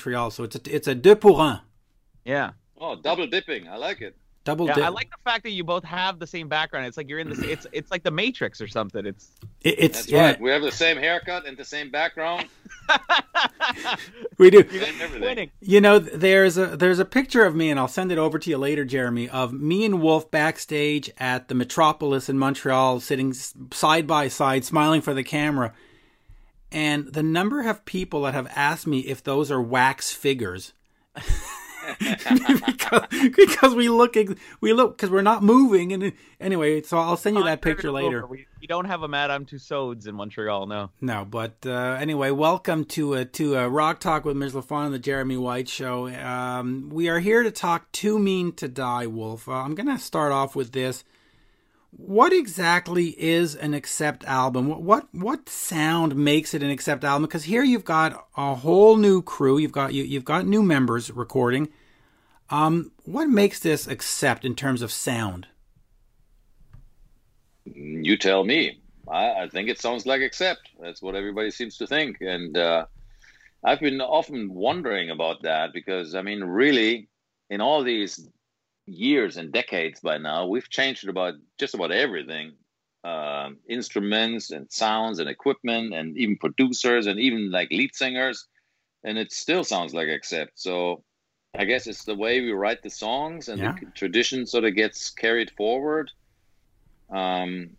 Montreal. So it's a, it's a deux pour un. Yeah. Oh, double dipping. I like it. Double Yeah, dip. I like the fact that you both have the same background. It's like you're in this. It's it's like the Matrix or something. It's It- it's That's yeah, right. We have the same haircut and the same background. we do. Same You know, there's a there's a picture of me, and I'll send it over to you later, Jeremy, of me and Wolf backstage at the Metropolis in Montreal, sitting side by side, smiling for the camera. And the number of people that have asked me if those are wax figures, because, because we look we look because we're not moving. And anyway, so I'll send you that picture later. We, we don't have a Madame Tussauds in Montreal. No. No, but uh, anyway, welcome to a to a Rock Talk with Mitch Lafon and the Jeremy White Show. Um, we are here to talk Too Mean to Die, Wolf. Uh, I'm going to start off with this. What exactly is an accept album? What, what what sound makes it an accept album? Because here you've got a whole new crew. You've got you you've got new members recording. Um, what makes this accept in terms of sound? You tell me. I, I think it sounds like accept. That's what everybody seems to think. And uh, I've been often wondering about that because, I mean, really, in all these years and decades by now, we've changed about just about everything um, instruments and sounds and equipment and even producers and even like lead singers. And it still sounds like accept. So I guess it's the way we write the songs and Yeah. the tradition sort of gets carried forward. Um,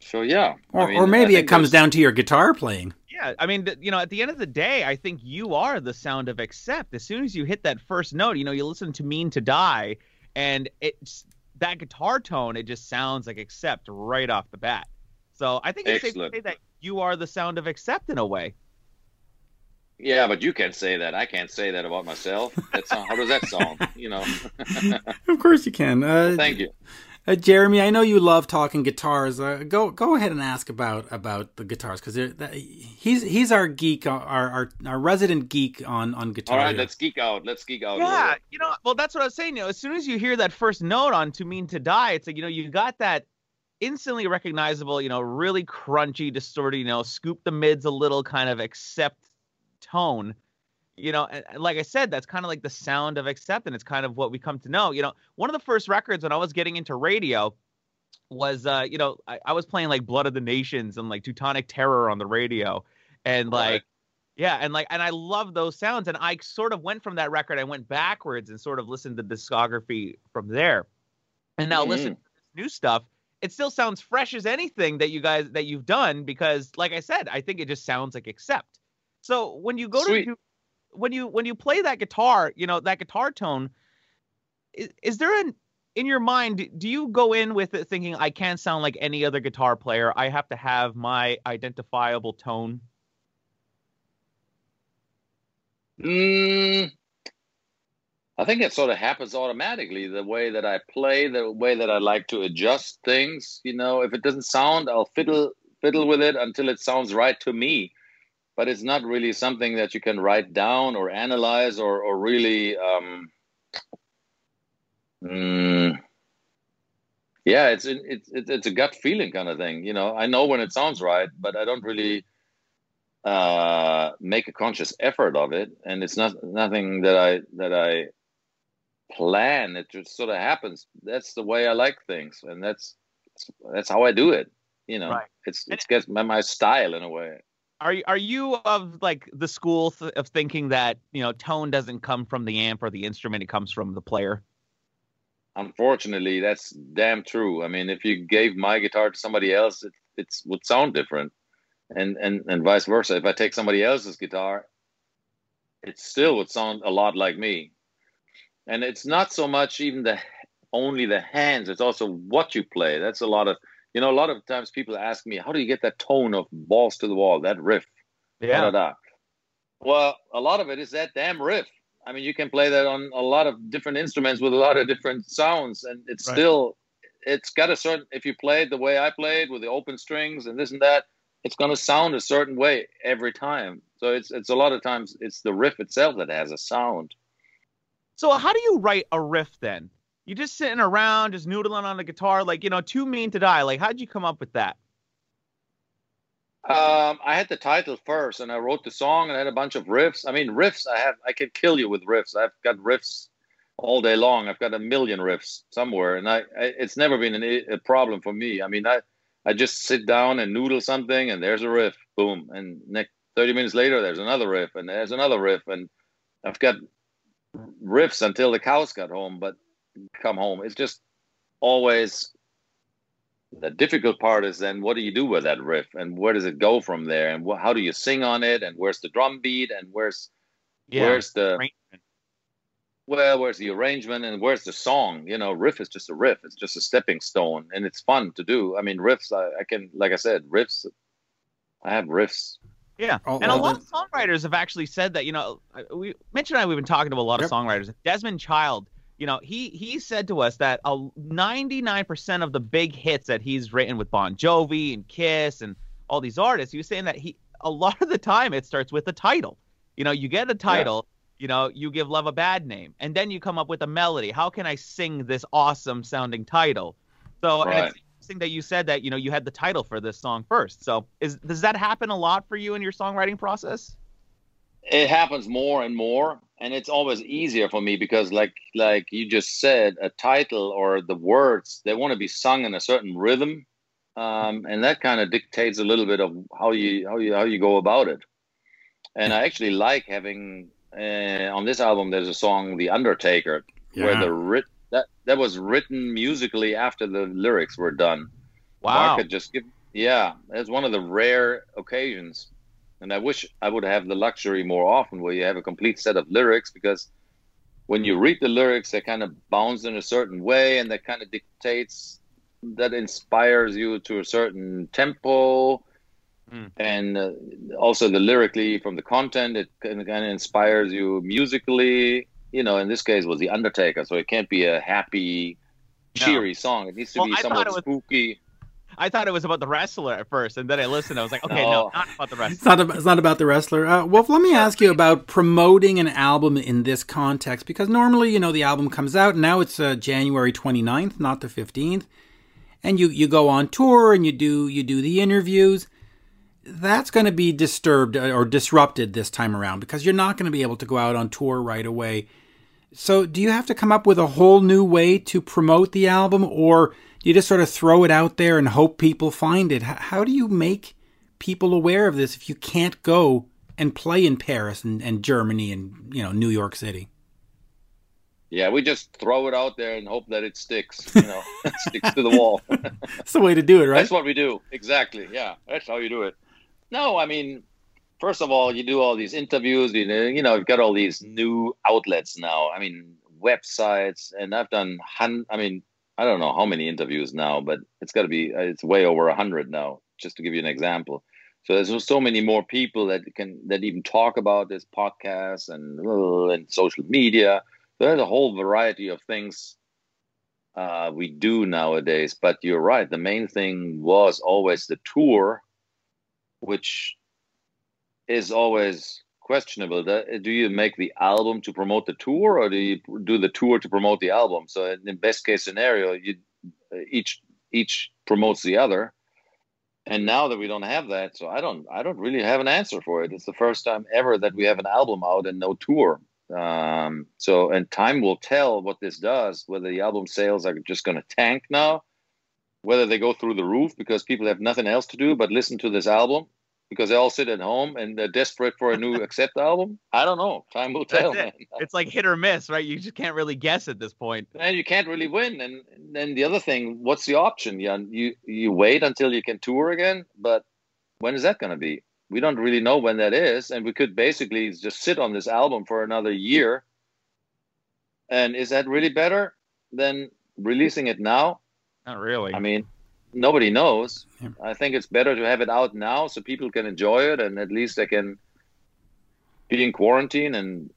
so yeah, Or, I mean, or maybe it comes there's- down to your guitar playing. Yeah, I mean, you know, at the end of the day, I think you are the sound of accept. As soon as you hit that first note, you know, you listen to Mean to Die, and it's that guitar tone. It just sounds like accept right off the bat. So I think it's safe to say that you are the sound of accept in a way. Yeah, but you can't say that. I can't say that about myself. That's not, how does that sound? You know. Of course you can. Uh, Thank you. Uh, Jeremy, I know you love talking guitars. Uh, go go ahead and ask about about the guitars because he's he's our geek, our, our our resident geek on on guitar. All right, here. let's geek out. Let's geek out. Yeah, you know, well, that's what I was saying. You know, as soon as you hear that first note on "Too Mean to Die," it's like you know you got that instantly recognizable, you know, really crunchy, distorted, you know, scoop the mids a little, kind of accept tone. You know, and, and like I said, that's kind of like the sound of accept, and it's kind of what we come to know. You know, one of the first records when I was getting into radio was, uh, you know, I, I was playing like "Blood of the Nations" and like "Teutonic Terror" on the radio, and like. Right. Yeah, and like, and I love those sounds, and I sort of went from that record. I went backwards and sort of listened to discography from there, and now listen to this new stuff. It still sounds fresh as anything that you guys that you've done because, like I said, I think it just sounds like accept. So when you go Sweet. to when you when you play that guitar, you know that guitar tone. Is, is there an in your mind? Do you go in with it thinking I can't sound like any other guitar player? I have to have my identifiable tone. Mm, I think it sort of happens automatically. The way that I play, the way that I like to adjust things. You know, if it doesn't sound, I'll fiddle fiddle with it until it sounds right to me. But it's not really something that you can write down or analyze or or really. Um, mm, yeah, it's it's it's a gut feeling kind of thing. You know, I know when it sounds right, but I don't really uh, make a conscious effort of it, and it's not nothing that I that I plan. It just sort of happens. That's the way I like things, and that's that's how I do it. You know, Right. it's it's gets my, my style in a way. Are you- are you of like the school th- of thinking that you know tone doesn't come from the amp or the instrument; it comes from the player? Unfortunately, that's damn true. I mean, if you gave my guitar to somebody else, it it's would sound different, and and and vice versa. If I take somebody else's guitar, it still would sound a lot like me. And it's not so much even the only the hands; it's also what you play. That's a lot of you know. A lot of times people ask me, "How do you get that tone of balls to the wall, that riff?" Da, da, da. Well, a lot of it is that damn riff. I mean, you can play that on a lot of different instruments with a lot of different sounds, and it's Right. still, it's got a certain. If you play it the way I played with the open strings and this and that, it's going to sound a certain way every time. So it's it's a lot of times it's the riff itself that has a sound. So how do you write a riff then? You just sitting around, just noodling on the guitar, like you know, too mean to die. Like, how'd you come up with that? Um, I had the title first, and I wrote the song, and I had a bunch of riffs. I mean, riffs. I have. I can kill you with riffs. I've got riffs all day long. I've got a million riffs somewhere, and I, I it's never been an, a problem for me. I mean, I I just sit down and noodle something, and there's a riff, boom, and next thirty minutes later, there's another riff, and there's another riff, and I've got riffs until the cows got home, but come home. It's just always the difficult part is then what do you do with that riff and where does it go from there and wh- how do you sing on it and where's the drum beat and where's yeah. where's the well where's the arrangement and where's the song you know riff is just a riff it's just a stepping stone and it's fun to do i mean riffs i, I can like i said riffs i have riffs yeah, and a lot of songwriters have actually said that. You know, we mentioned and I we've been talking to a lot yep. of songwriters. Desmond Child you know, he he said to us that a 99% of the big hits that he's written with Bon Jovi and Kiss and all these artists, he was saying that he a lot of the time it starts with the title. You know, you get a title, yeah. you know, you give love a bad name, and then you come up with a melody. How can I sing this awesome sounding title? So right. it's interesting that you said that, you know, you had the title for this song first. So is does that happen a lot for you in your songwriting process? It happens more and more and it's always easier for me because like like you just said a title or the words they want to be sung in a certain rhythm um, and that kind of dictates a little bit of how you how you how you go about it. And i actually like having uh, on this album there's a song the undertaker yeah. where the writ that that was written musically after the lyrics were done. Wow i could just give yeah it's one of the rare occasions and I wish I would have the luxury more often where you have a complete set of lyrics because when you read the lyrics, they kind of bounce in a certain way and that kind of dictates, that inspires you to a certain tempo. Mm. And uh, also the lyrically from the content, it kind of inspires you musically. You know, in this case, was The Undertaker, so it can't be a happy, cheery no. song. It needs to well, be somewhat spooky. I thought it was about the wrestler at first, and then I listened. I was like, okay, no, no not about the wrestler. It's not, about, it's not about the wrestler. Uh, Wolf, let me ask you about promoting an album in this context, because normally, you know, the album comes out. Now it's uh, January 29th, not the 15th, and you you go on tour and you do you do the interviews. That's going to be disturbed uh, or disrupted this time around because you're not going to be able to go out on tour right away. So, do you have to come up with a whole new way to promote the album, or you just sort of throw it out there and hope people find it. How do you make people aware of this if you can't go and play in Paris and, and Germany and you know New York City? Yeah, we just throw it out there and hope that it sticks. You know, sticks to the wall. that's the way to do it, right? That's what we do. Exactly. Yeah, that's how you do it. No, I mean, first of all, you do all these interviews. You know, you know, you've got all these new outlets now. I mean, websites, and I've done. Hun- I mean, I don't know how many interviews now, but it's got to be uh, it's way over a hundred now. Just to give you an example, so there's so many more people that can that even talk about this podcast and uh, and social media. There's a whole variety of things uh, we do nowadays. But you're right. The main thing was always the tour, which is always questionable. Do you make the album to promote the tour, or do you do the tour to promote the album? So, in best case scenario, you each each promotes the other. And now that we don't have that, so I don't I don't really have an answer for it. It's the first time ever that we have an album out and no tour. Um, so, and time will tell what this does. Whether the album sales are just going to tank now, whether they go through the roof because people have nothing else to do but listen to this album, because they all sit at home and they're desperate for a new Accept album? I don't know. Time will tell. It. It's like hit or miss, right? You just can't really guess at this point. And you can't really win. And then the other thing, what's the option? You you you wait until you can tour again, but when is that going to be? We don't really know when that is, and we could basically just sit on this album for another year. And is that really better than releasing it now? Not really. I mean, nobody knows. Yeah. I think it's better to have it out now so people can enjoy it and at least they can be in quarantine and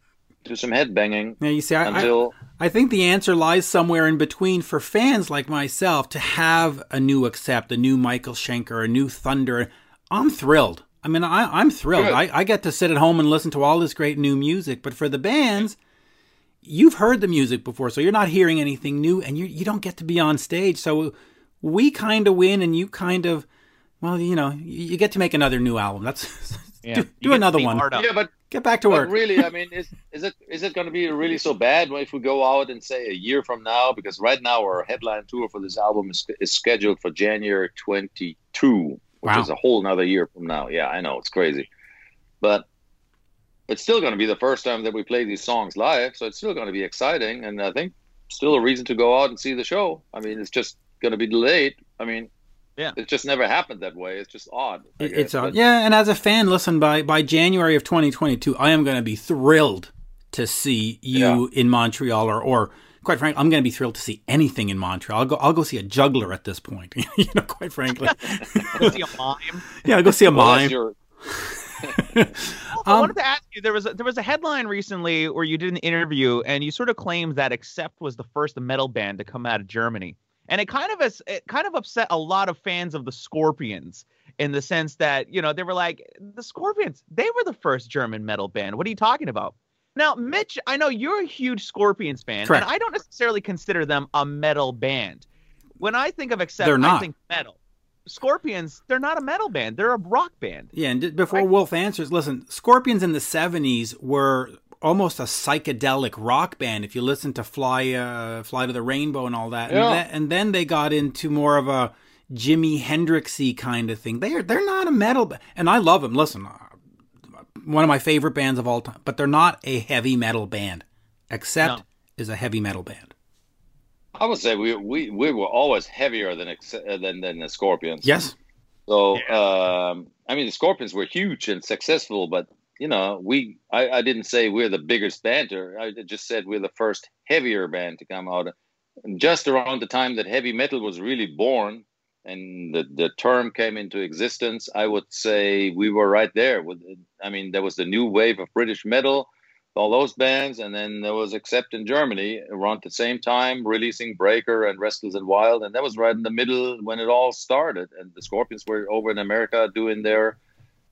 do some headbanging. Yeah, you see, I, until... I, I think the answer lies somewhere in between for fans like myself to have a new Accept, a new Michael Schenker, a new Thunder. I'm thrilled. I mean, I, am thrilled. I, I get to sit at home and listen to all this great new music. But for the bands, you've heard the music before, so you're not hearing anything new, and you you don't get to be on stage. So we kind of win and you kind of Well, you know, you get to make another new album. That's Yeah. do, do another one. Yeah, but Get back to But work. really, I mean, is is it is it going to be really so bad if we go out and say a year from now? Because right now our headline tour for this album is, is scheduled for January 22, which Wow. is a whole nother year from now. Yeah, I know it's crazy, but it's still going to be the first time that we play these songs live, so it's still going to be exciting, and I think still a reason to go out and see the show. I mean, it's just going to be delayed. I mean. Yeah. it just never happened that way. It's just odd. I It- guess, it's but- odd. Yeah, and as a fan, listen, by by January of 2022, I am going to be thrilled to see you in Montreal, or or quite frankly, I'm going to be thrilled to see anything in Montreal. I'll go I'll go see a juggler at this point. you know, quite frankly, Go see a mime. yeah, I'll go see a Well, that's mime. your- I Um, wanted to ask you there was a, there was a headline recently where you did an interview and you sort of claimed that Accept was the first metal band to come out of Germany, and it kind of is, it kind of upset a lot of fans of the Scorpions in the sense that you know they were like the Scorpions they were the first German metal band. What are you talking about? Now, Mitch, I know you're a huge Scorpions fan, Correct. and I don't necessarily consider them a metal band. When I think of Accept, They're I not. think metal. Scorpions, they're not a metal band; they're a rock band. Yeah, and before Wolf answers, listen, Scorpions in the 70s were almost a psychedelic rock band if you listen to Fly uh, Fly to the Rainbow and all that. Yeah. And, then, and then they got into more of a Jimi Hendrixy kind of thing. They're they're not a metal band, and I love them. Listen, uh, one of my favorite bands of all time, but they're not a heavy metal band. Accept No. is a heavy metal band. I would say we we, we were always heavier than uh, than than the Scorpions. Yes. So um, I mean, the Scorpions were huge and successful, but you know, we I, I didn't say we're the biggest band. Or I just said we're the first heavier band to come out. Just around the time that heavy metal was really born and the, the term came into existence, I would say we were right there. With I mean, there was the new wave of British metal all those bands, and then there was Accept in Germany around the same time, releasing Breaker and Restless and Wild, and that was right in the middle when it all started. And the Scorpions were over in America doing their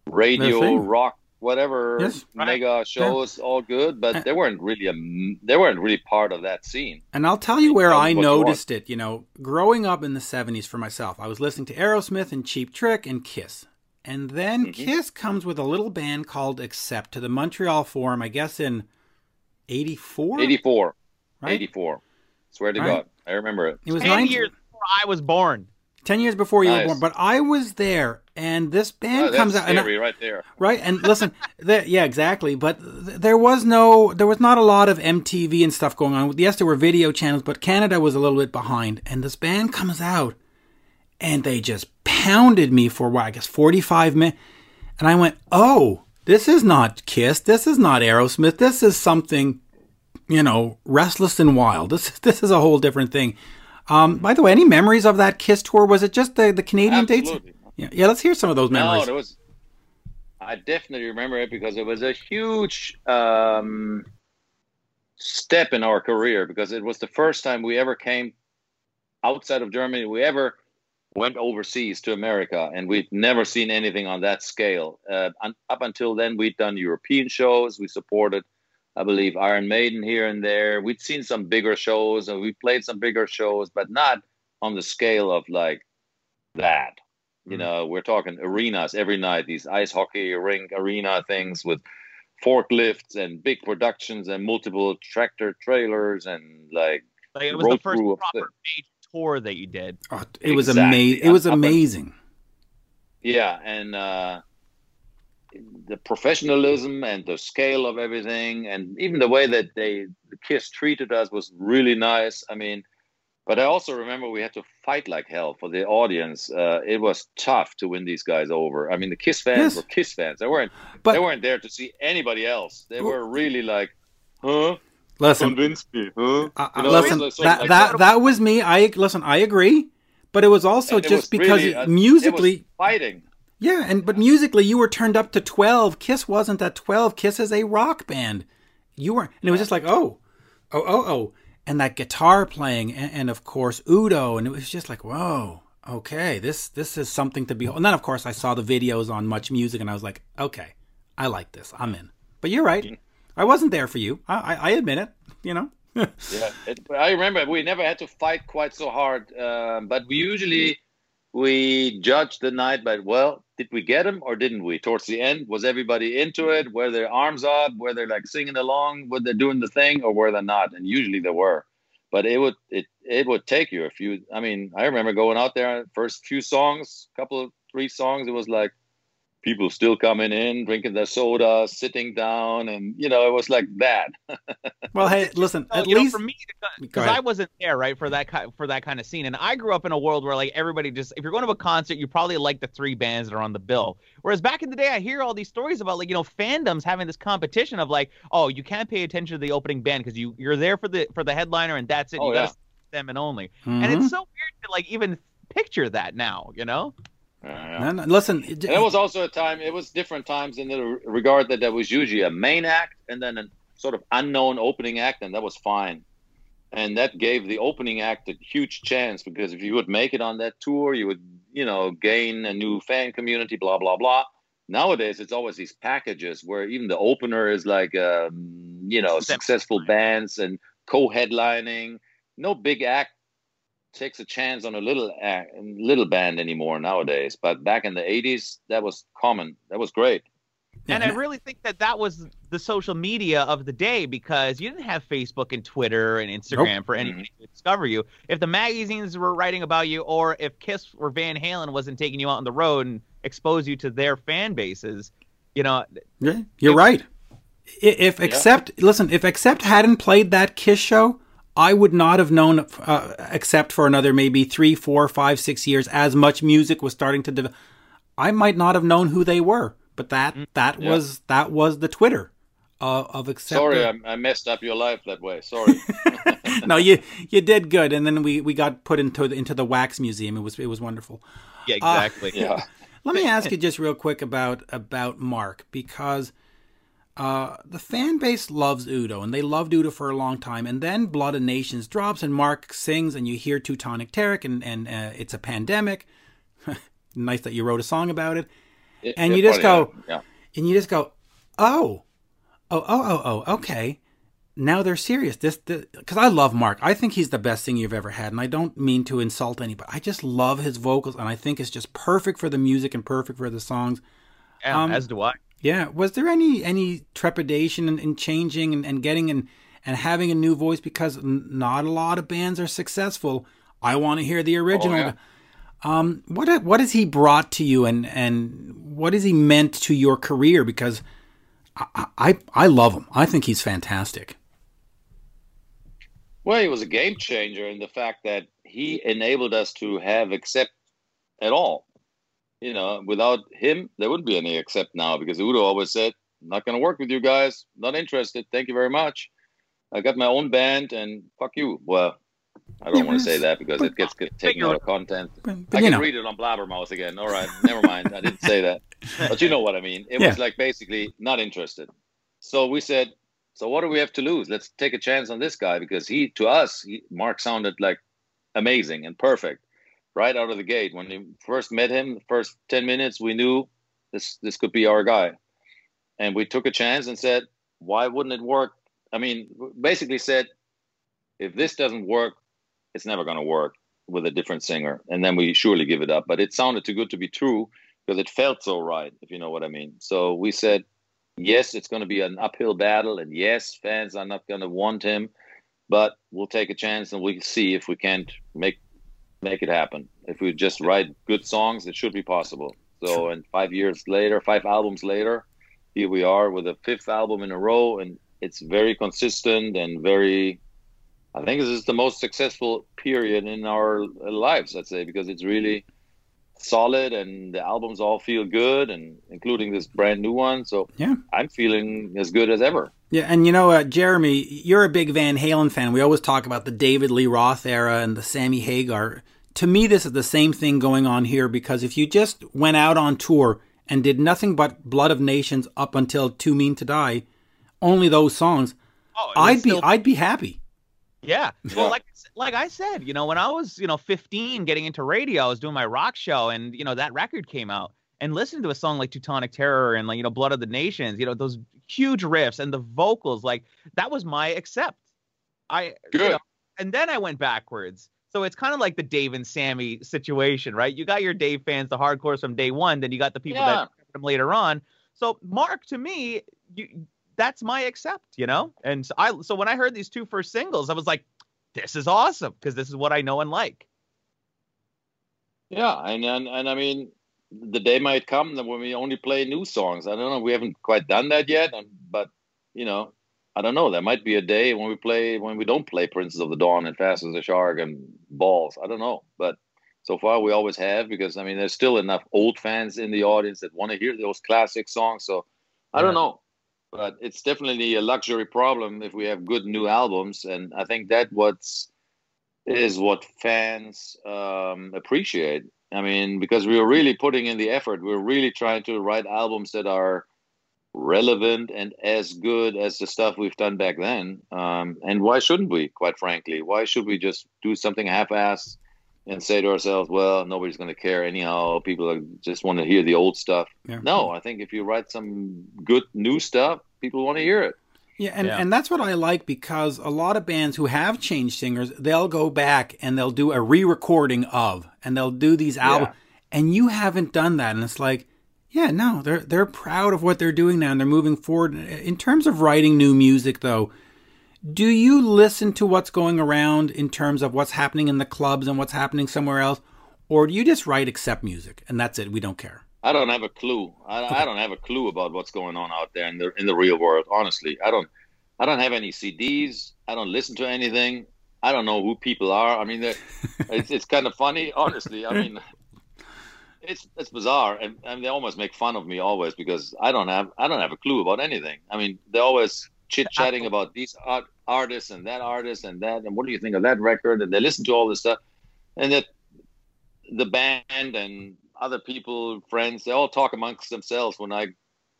radio rock, whatever Yes. Right. mega shows, all good, but Uh, they weren't really a m- they weren't really part of that scene. And I'll tell you where I me what you want. noticed it. You know, growing up in the 70s for myself, I was listening to Aerosmith and Cheap Trick and Kiss. And then Mhm. Kiss comes with a little band called Accept to the Montreal Forum, I guess in 84? Eighty four, right? eighty four. Swear to Right. God, I remember it. It was Ten 19 years before I was born. 10 years before you were born. But I was there, and this band Oh, comes out. and I- right there. right and listen the, yeah exactly but th- there was no there was not a lot of mtv and stuff going on yes there were video channels but canada was a little bit behind and this band comes out and they just pounded me for what i guess 45 minutes and i went oh this is not kiss this is not aerosmith this is something you know restless and wild this this is a whole different thing um, by the way any memories of that kiss tour was it just the, the canadian dates Absolutely. Yeah, yeah let's hear some of those memories No, there was. I definitely remember it because it was a huge um, step in our career because it was the first time we ever came outside of Germany. We ever went overseas to America, and we'd never seen anything on that scale. Uh, up until then, we'd done European shows. We supported, I believe, Iron Maiden here and there. We'd seen some bigger shows, and we played some bigger shows, but not on the scale of like that. You Mhm. know, we're talking arenas every night, these ice hockey rink arena things with forklifts and big productions and multiple tractor trailers and like Like it was the first through a- proper major tour that you did. Oh, it was Exactly. amazing. It was Up- up and- amazing. yeah, and uh, the professionalism and the scale of everything, and even the way that they the Kiss treated us was really nice. I mean, but I also remember we had to fight like hell for the audience. Uh, it was tough to win these guys over. I mean, the Kiss fans Yes. were Kiss fans. They weren't. But- they weren't there to see anybody else. They were really like, huh? Listen, Convince me, huh? uh, You know, listen. was sort That like that that was me. I listen. I agree, but it was also And it just was because really, it- uh, it musically, was fighting. yeah, and but musically, you were turned up to twelve. Kiss wasn't at twelve. Kiss is a rock band. You were, and it was just like, oh, oh, oh, oh, and that guitar playing, and, and of course Udo, and it was just like, whoa, okay, this this is something to behold. And then of course I saw the videos on Much Music, and I was like, okay, I like this. I'm in. But you're right. I wasn't there for you. I, I, I admit it. You know. yeah, it, I remember we never had to fight quite so hard, um, but we usually we judged the night by well, did we get him or didn't we? Towards the end, was everybody into it? Were their arms up? Were they like singing along? Were they doing the thing or were they not? And usually they were. But it would it it would take you a few. I mean, I remember going out there first few songs, couple of three songs. It was like people still coming in, drinking their soda, sitting down, and you know, it was like that. well, hey, listen, at you least know, for me, because I wasn't there, right, for that kind for that kind of scene, and I grew up in a world where like everybody just, if you're going to a concert, you probably like the three bands that are on the bill. Whereas back in the day, I hear all these stories about like you know fandoms having this competition of like, oh, you can't pay attention to the opening band because you you're there for the for the headliner and that's it. Oh, you yeah. gotta them and only, Mhm. and it's so weird to like even picture that now, you know. Yeah. No, no, listen, And it was also a time. It was different times in the regard that there was usually a main act and then a sort of unknown opening act, and that was fine. And that gave the opening act a huge chance because if you would make it on that tour, you would, you know, gain a new fan community. Blah blah blah. Nowadays, it's always these packages where even the opener is like, um, you know, successful bands and co-headlining. No big act takes a chance on a little act, little band anymore nowadays. But back in the '80s, that was common. That was great. And I really think that that was the social media of the day because you didn't have Facebook and Twitter and Instagram for anybody mm-hmm. to discover you. If the magazines were writing about you, or if Kiss or Van Halen wasn't taking you out on the road and expose you to their fan bases, you know, Yeah, you're right. I- If Accept, listen, if Accept hadn't played that Kiss show, I would not have known, uh, except for another maybe three, four, five, six years, as much music was starting to develop. I might not have known who they were, but that that Yeah. was that was the Twitter uh, of Accept. Sorry, I, I messed up your life that way. Sorry. no, you you did good, and then we, we got put into the, into the Wax Museum. It was it was wonderful. yeah, exactly. yeah. Let me ask you just real quick about about Mark because uh, the fan base loves Udo and they loved Udo for a long time, and then Blood of Nations drops and Mark sings, and you hear Teutonic Terror and and uh, it's a pandemic. nice that you wrote a song about it, And Yeah, you just go- yeah. and you just go, oh, oh, oh, oh, oh, okay. Now they're serious. This because I love Mark. I think he's the best singer you've ever had, and I don't mean to insult anybody. I just love his vocals, and I think it's just perfect for the music and perfect for the songs. Yeah, Um, as do I. Yeah. Was there any any trepidation in, in changing and, and getting and and having a new voice because n- not a lot of bands are successful? I want to hear the original. yeah. Um, what what has he brought to you, and and what has he meant to your career? Because I I, I love him. I think he's fantastic. Well, he was a game changer in the fact that he enabled us to have accept at all. You know, without him, there wouldn't be any Accept now because Udo always said, "Not going to work with you guys. Not interested. Thank you very much. I got my own band, and fuck you." Well, I don't Yeah, want to say that because it gets get taken out of content. But, but I can know, read it on Blabbermouth again. All right, never mind. I didn't say that, but you know what I mean. It Yeah. was like basically not interested. So we said, so what do we have to lose? Let's take a chance on this guy because he, to us, he, Mark sounded like amazing and perfect right out of the gate. When we first met him, the first ten minutes, we knew this this could be our guy, and we took a chance and said, why wouldn't it work? I mean, basically said, if this doesn't work, it's never going to work with a different singer, and then we surely give it up. But it sounded too good to be true because it felt so right, if you know what I mean. So we said, yes, it's going to be an uphill battle, and yes, fans are not going to want him, but we'll take a chance and we'll see if we can't make make it happen. If we just write good songs, it should be possible. So, and five years later, five albums later, here we are with a fifth album in a row, and it's very consistent and very. I think this is the most successful period in our lives, I'd say, because it's really solid and the albums all feel good, and including this brand new one. So Yeah. I'm feeling as good as ever. Yeah, and you know, uh, Jeremy, you're a big Van Halen fan. We always talk about the David Lee Roth era and the Sammy Hagar. To me, this is the same thing going on here because if you just went out on tour and did nothing but Blood of Nations up until Too Mean to Die, only those songs, Oh, I'd be still- I'd be happy. Yeah. Yeah. Well, like like I said, you know, when I was, you know, 15 getting into radio, I was doing my rock show and, you know, that record came out and listening to a song like Teutonic Terror and like, you know, Blood of the Nations, you know, those huge riffs and the vocals, like that was my accept. I you know, and then I went backwards So it's kind of like the Dave and Sammy situation, right? You got your Dave fans, the hardcores from day one, then you got the people Yeah. that them later on. So Mark, to me, you, that's my accept, you know. And so I, so when I heard these two first singles, I was like, this is awesome because this is what I know and like. Yeah, and, and and I mean, the day might come that when we only play new songs. I don't know. We haven't quite done that yet, but you know, I don't know. There might be a day when we play when we don't play Princess of the Dawn and Fast as a Shark and Balls. I don't know, but so far we always have because I mean, there's still enough old fans in the audience that want to hear those classic songs. So I don't know, but it's definitely a luxury problem if we have good new albums, and I think that what's is what fans um, appreciate. I mean, because we are really putting in the effort. We're really trying to write albums that are relevant and as good as the stuff we've done back then. Um, and why shouldn't we, quite frankly? Why should we just do something half-assed and say to ourselves, well, nobody's going to care anyhow. People are, just want to hear the old stuff. Yeah. No, I think if you write some good new stuff, people want to hear it. Yeah, and, Yeah. and that's what I like because a lot of bands who have changed singers, they'll go back and they'll do a re-recording of, and they'll do these albums, and you haven't done that, and it's like, yeah, no, they're they're proud of what they're doing now, and they're moving forward. In terms of writing new music, though, do you listen to what's going around in terms of what's happening in the clubs and what's happening somewhere else, or do you just write accept music and that's it? We don't care. I don't have a clue. I, I don't have a clue about what's going on out there in the in the real world. Honestly, I don't. I don't have any CDs. I don't listen to anything. I don't know who people are. I mean, it's it's kind of funny. Honestly, I mean, it's it's bizarre, and, and they almost make fun of me always because I don't have I don't have a clue about anything. I mean, they're always chit chatting about these art, artists and that artist and that, and what do you think of that record? And they listen to all this stuff, and that the band and other people, friends, they all talk amongst themselves when I,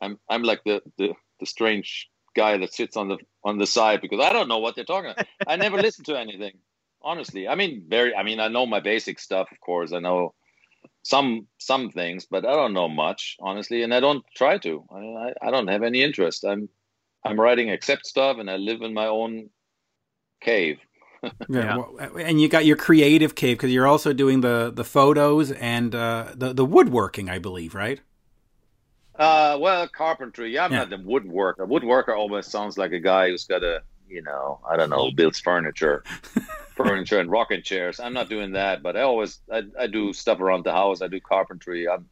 I'm, I'm like the, the, the strange guy that sits on the on the side because I don't know what they're talking about. I never listen to anything, honestly. I mean, very. I mean, I know my basic stuff, of course. I know some some things, but I don't know much, honestly, and I don't try to. I, I, I don't have any interest. I'm I'm writing accept stuff, and I live in my own cave. Yeah. well, and you got your creative cave because you're also doing the the photos and uh, the the woodworking, I believe, right? Uh, well, carpentry. Yeah, I'm Yeah. not a woodworker. A Woodworker almost sounds like a guy who's got a, you know, I don't know, builds furniture, furniture and rocking chairs. I'm not doing that, but I always, I, I do stuff around the house. I do carpentry. I'm,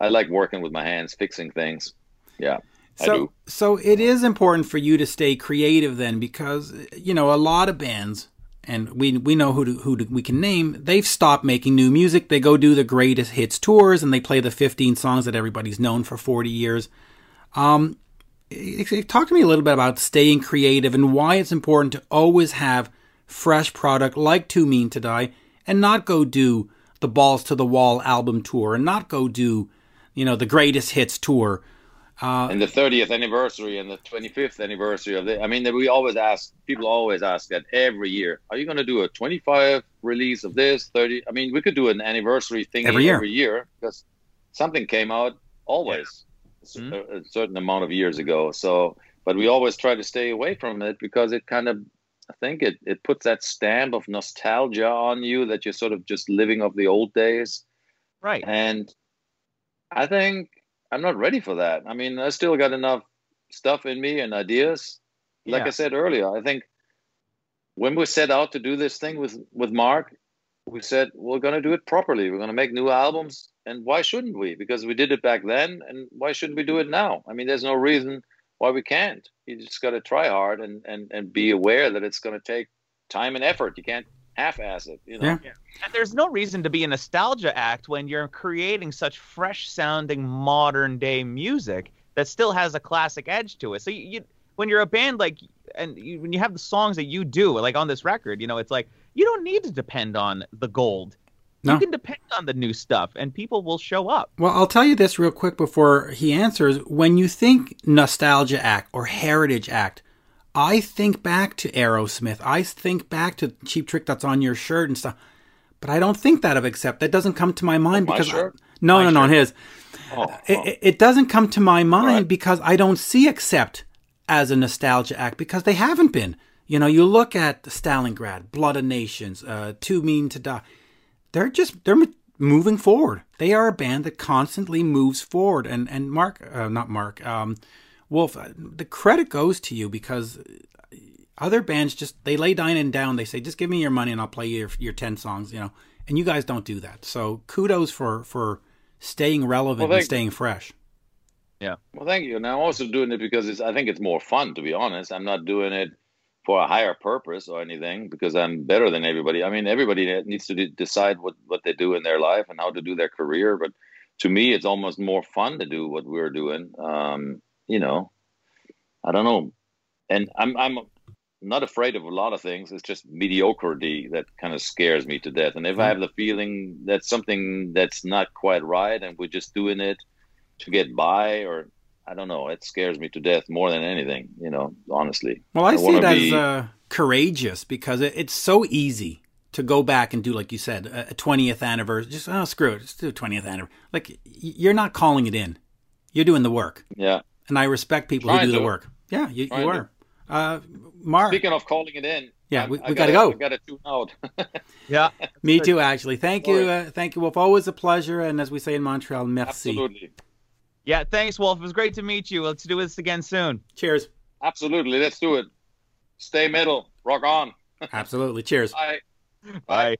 I like working with my hands, fixing things. Yeah, I So so it is important for you to stay creative then because you know a lot of bands and we we know who to, who to, we can name they've stopped making new music. They go do the greatest hits tours and they play the 15 songs that everybody's known for 40 years. Um talk to me a little bit about staying creative and why it's important to always have fresh product like Too Mean to Die and not go do the balls to the wall album tour and not go do you know the greatest hits tour uh, and the 30th anniversary and the 25th anniversary of it. I mean, we always ask, people always ask that every year, are you going to do a 25 release of this, 30? I mean, we could do an anniversary thing Every year. every year because something came out always Mhm. a, a certain amount of years ago. So, but we always try to stay away from it because it kind of, I think it, it puts that stamp of nostalgia on you that you're sort of just living of the old days. Right. And I think I'm not ready for that. I mean, I still got enough stuff in me and ideas. Like Yeah. I said earlier, I think when we set out to do this thing with with Mark, we said we're going to do it properly. We're going to make new albums, and why shouldn't we? Because we did it back then, and why shouldn't we do it now? I mean, there's no reason why we can't. You just got to try hard and and and be aware that it's going to take time and effort. You can't half-ass it. You know. Yeah. And there's no reason to be a nostalgia act when you're creating such fresh sounding modern day music that still has a classic edge to it. So you, you when you're a band like and you, when you have the songs that you do like on this record, you know, it's like you don't need to depend on the gold. No. You can depend on the new stuff and people will show up. Well, I'll tell you this real quick before he answers. When you think nostalgia act or heritage act, I think back to Aerosmith. I think back to Cheap Trick that's on your shirt and stuff. But I don't think that of Accept. That doesn't come to my mind My because I- no, My no, no, on his. Oh, It, oh. it- it doesn't come to my mind Right. because I don't see Accept as a nostalgia act because they haven't been. You know, you look at Stalingrad, Blood of Nations, uh, Too Mean to Die. They're just they're moving forward. They are a band that constantly moves forward. And and Mark, uh, not Mark, um, Wolf, the credit goes to you because other bands just they lay Dynan down. They say, just give me your money and I'll play your your ten songs. You know, and you guys don't do that. So kudos for for staying relevant well, and staying fresh. Yeah. Well, thank you. And I'm also doing it because it's, I think it's more fun, to be honest. I'm not doing it for a higher purpose or anything because I'm better than everybody. I mean, everybody needs to de- decide what, what they do in their life and how to do their career. But to me, it's almost more fun to do what we're doing. Um, you know, I don't know. And I'm, I'm not afraid of a lot of things. It's just mediocrity that kind of scares me to death. And if I mm-hmm. have the feeling that something that's not quite right and we're just doing it to get by or I don't know. It scares me to death more than anything, you know, honestly. Well, I, I see it be... as uh, courageous because it, it's so easy to go back and do, like you said, a 20th anniversary. Just, oh, screw it. Just do a 20th anniversary. Like, you're not calling it in. You're doing the work. Yeah. And I respect people who do to. the work. Yeah, you, you are. Uh, Mark. Speaking of calling it in. Yeah, we, we got to go. got to tune out. yeah. Me too, actually. Thank you. Uh, thank you, Wolf. Always a pleasure. And as we say in Montreal, merci. Absolutely. Yeah, thanks, Wolf. It was great to meet you. Let's do this again soon. Cheers. Absolutely. Let's do it. Stay middle. Rock on. Absolutely. Cheers. Bye. Bye.